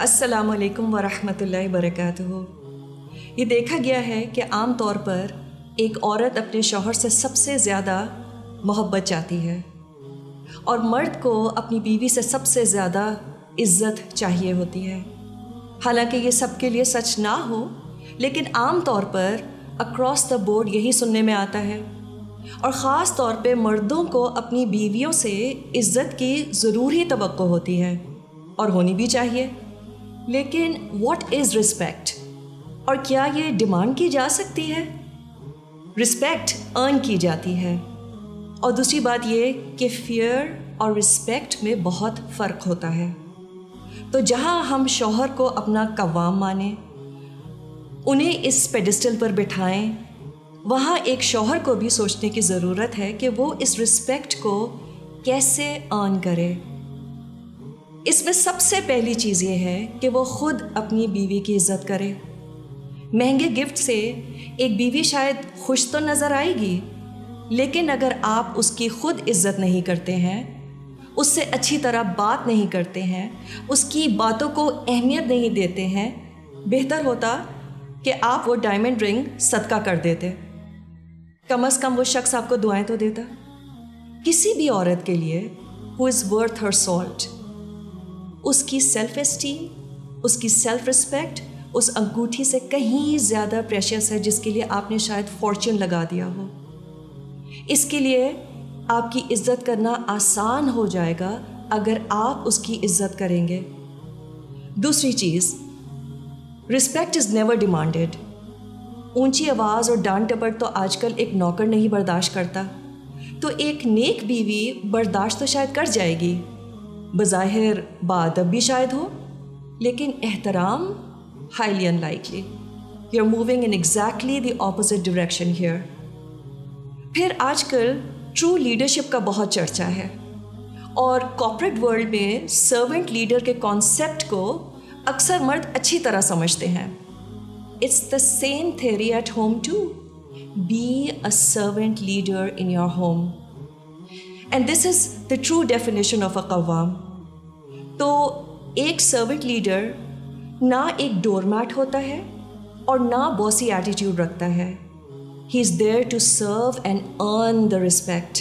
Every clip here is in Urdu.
السلام علیکم ورحمۃ اللہ وبرکاتہ۔ یہ دیکھا گیا ہے کہ عام طور پر ایک عورت اپنے شوہر سے سب سے زیادہ محبت چاہتی ہے اور مرد کو اپنی بیوی سے سب سے زیادہ عزت چاہیے ہوتی ہے۔ حالانکہ یہ سب کے لیے سچ نہ ہو، لیکن عام طور پر اکراس دا بورڈ یہی سننے میں آتا ہے۔ اور خاص طور پہ مردوں کو اپنی بیویوں سے عزت کی ضروری توقع ہوتی ہے اور ہونی بھی چاہیے۔ لیکن واٹ از رسپیکٹ اور کیا یہ ڈیمانڈ کی جا سکتی ہے? رسپیکٹ ارن کی جاتی ہے. اور دوسری بات یہ کہ فیئر اور رسپیکٹ میں بہت فرق ہوتا ہے. تو جہاں ہم شوہر کو اپنا قوام مانیں، انہیں اس پیڈسٹل پر بٹھائیں، وہاں ایک شوہر کو بھی سوچنے کی ضرورت ہے کہ وہ اس رسپیکٹ کو کیسے آن کرے۔ اس میں سب سے پہلی چیز یہ ہے کہ وہ خود اپنی بیوی کی عزت کرے۔ مہنگے گفٹ سے ایک بیوی شاید خوش تو نظر آئے گی، لیکن اگر آپ اس کی خود عزت نہیں کرتے ہیں، اس سے اچھی طرح بات نہیں کرتے ہیں، اس کی باتوں کو اہمیت نہیں دیتے ہیں، بہتر ہوتا کہ آپ وہ ڈائمنڈ رنگ صدقہ کر دیتے۔ کم از کم وہ شخص آپ کو دعائیں تو دیتا۔ کسی بھی عورت کے لیے ہو از ورتھ ہر سالٹ اس کی سیلف اسٹیم اس کی سیلف رسپیکٹ اس انگوٹھی سے کہیں زیادہ پریشیس ہے جس کے لیے آپ نے شاید فارچون لگا دیا ہو۔ اس کے لیے آپ کی عزت کرنا آسان ہو جائے گا اگر آپ اس کی عزت کریں گے۔ دوسری چیز رسپیکٹ از نیور ڈیمانڈیڈ اونچی آواز اور ڈانٹ ٹپٹ تو آج کل ایک نوکر نہیں برداشت کرتا۔ تو ایک نیک بیوی برداشت تو شاید کر جائے گی۔ بظاہر بادب بھی شاید ہو، لیکن احترام highly unlikely you are moving in exactly the opposite direction here پھر آج کل ٹرو لیڈرشپ کا بہت چرچا ہے۔ اور کارپوریٹ ورلڈ میں سرونٹ لیڈر کے کانسیپٹ کو اکثر مرد اچھی طرح سمجھتے ہیں۔ It's the same theory at home to be a servant leader in your home and this is the true definition of a قوام تو ایک سروینٹ لیڈر نہ ایک ڈور میٹ ہوتا ہے اور نہ باسی ایٹیٹیوڈ رکھتا ہے۔ He is there to serve and earn the respect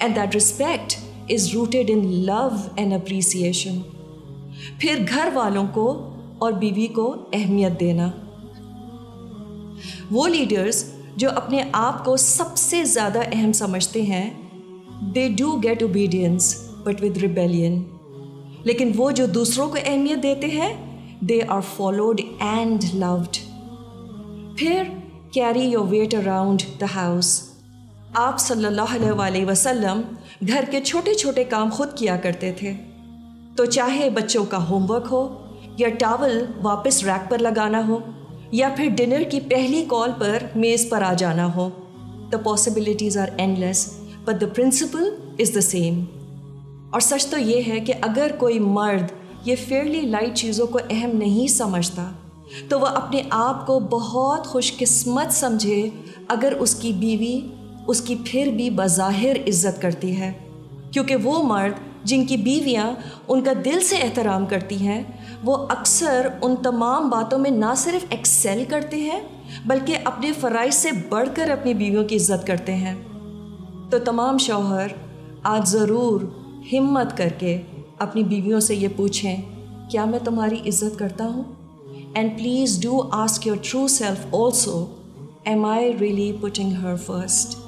and that respect is rooted in love and appreciation پھر گھر والوں کو اور بیوی کو اہمیت دینا۔ وہ لیڈرس جو اپنے آپ کو سب سے زیادہ اہم سمجھتے ہیں they do get obedience but with rebellion لیکن وہ جو دوسروں کو اہمیت دیتے ہیں they are followed and loved پھر carry your weight around the house آپ صلی اللہ علیہ وسلم گھر کے چھوٹے چھوٹے کام خود کیا کرتے تھے۔ تو چاہے بچوں کا ہوم ورک ہو، یا ٹاول واپس ریک پر لگانا ہو، یا پھر ڈنر کی پہلی کال پر میز پر آ جانا ہو the possibilities are endless but the principle is the same اور سچ تو یہ ہے کہ اگر کوئی مرد یہ فیئرلی لائٹ چیزوں کو اہم نہیں سمجھتا، تو وہ اپنے آپ کو بہت خوش قسمت سمجھے اگر اس کی بیوی اس کی پھر بھی بظاہر عزت کرتی ہے۔ کیونکہ وہ مرد جن کی بیویاں ان کا دل سے احترام کرتی ہیں، وہ اکثر ان تمام باتوں میں نہ صرف ایکسیل کرتے ہیں، بلکہ اپنے فرائض سے بڑھ کر اپنی بیویوں کی عزت کرتے ہیں۔ تو تمام شوہر، آج ضرور ہمت کر کے اپنی بیویوں سے یہ پوچھیں، کیا میں تمہاری عزت کرتا ہوں؟ And please do ask your true self also am I really putting her first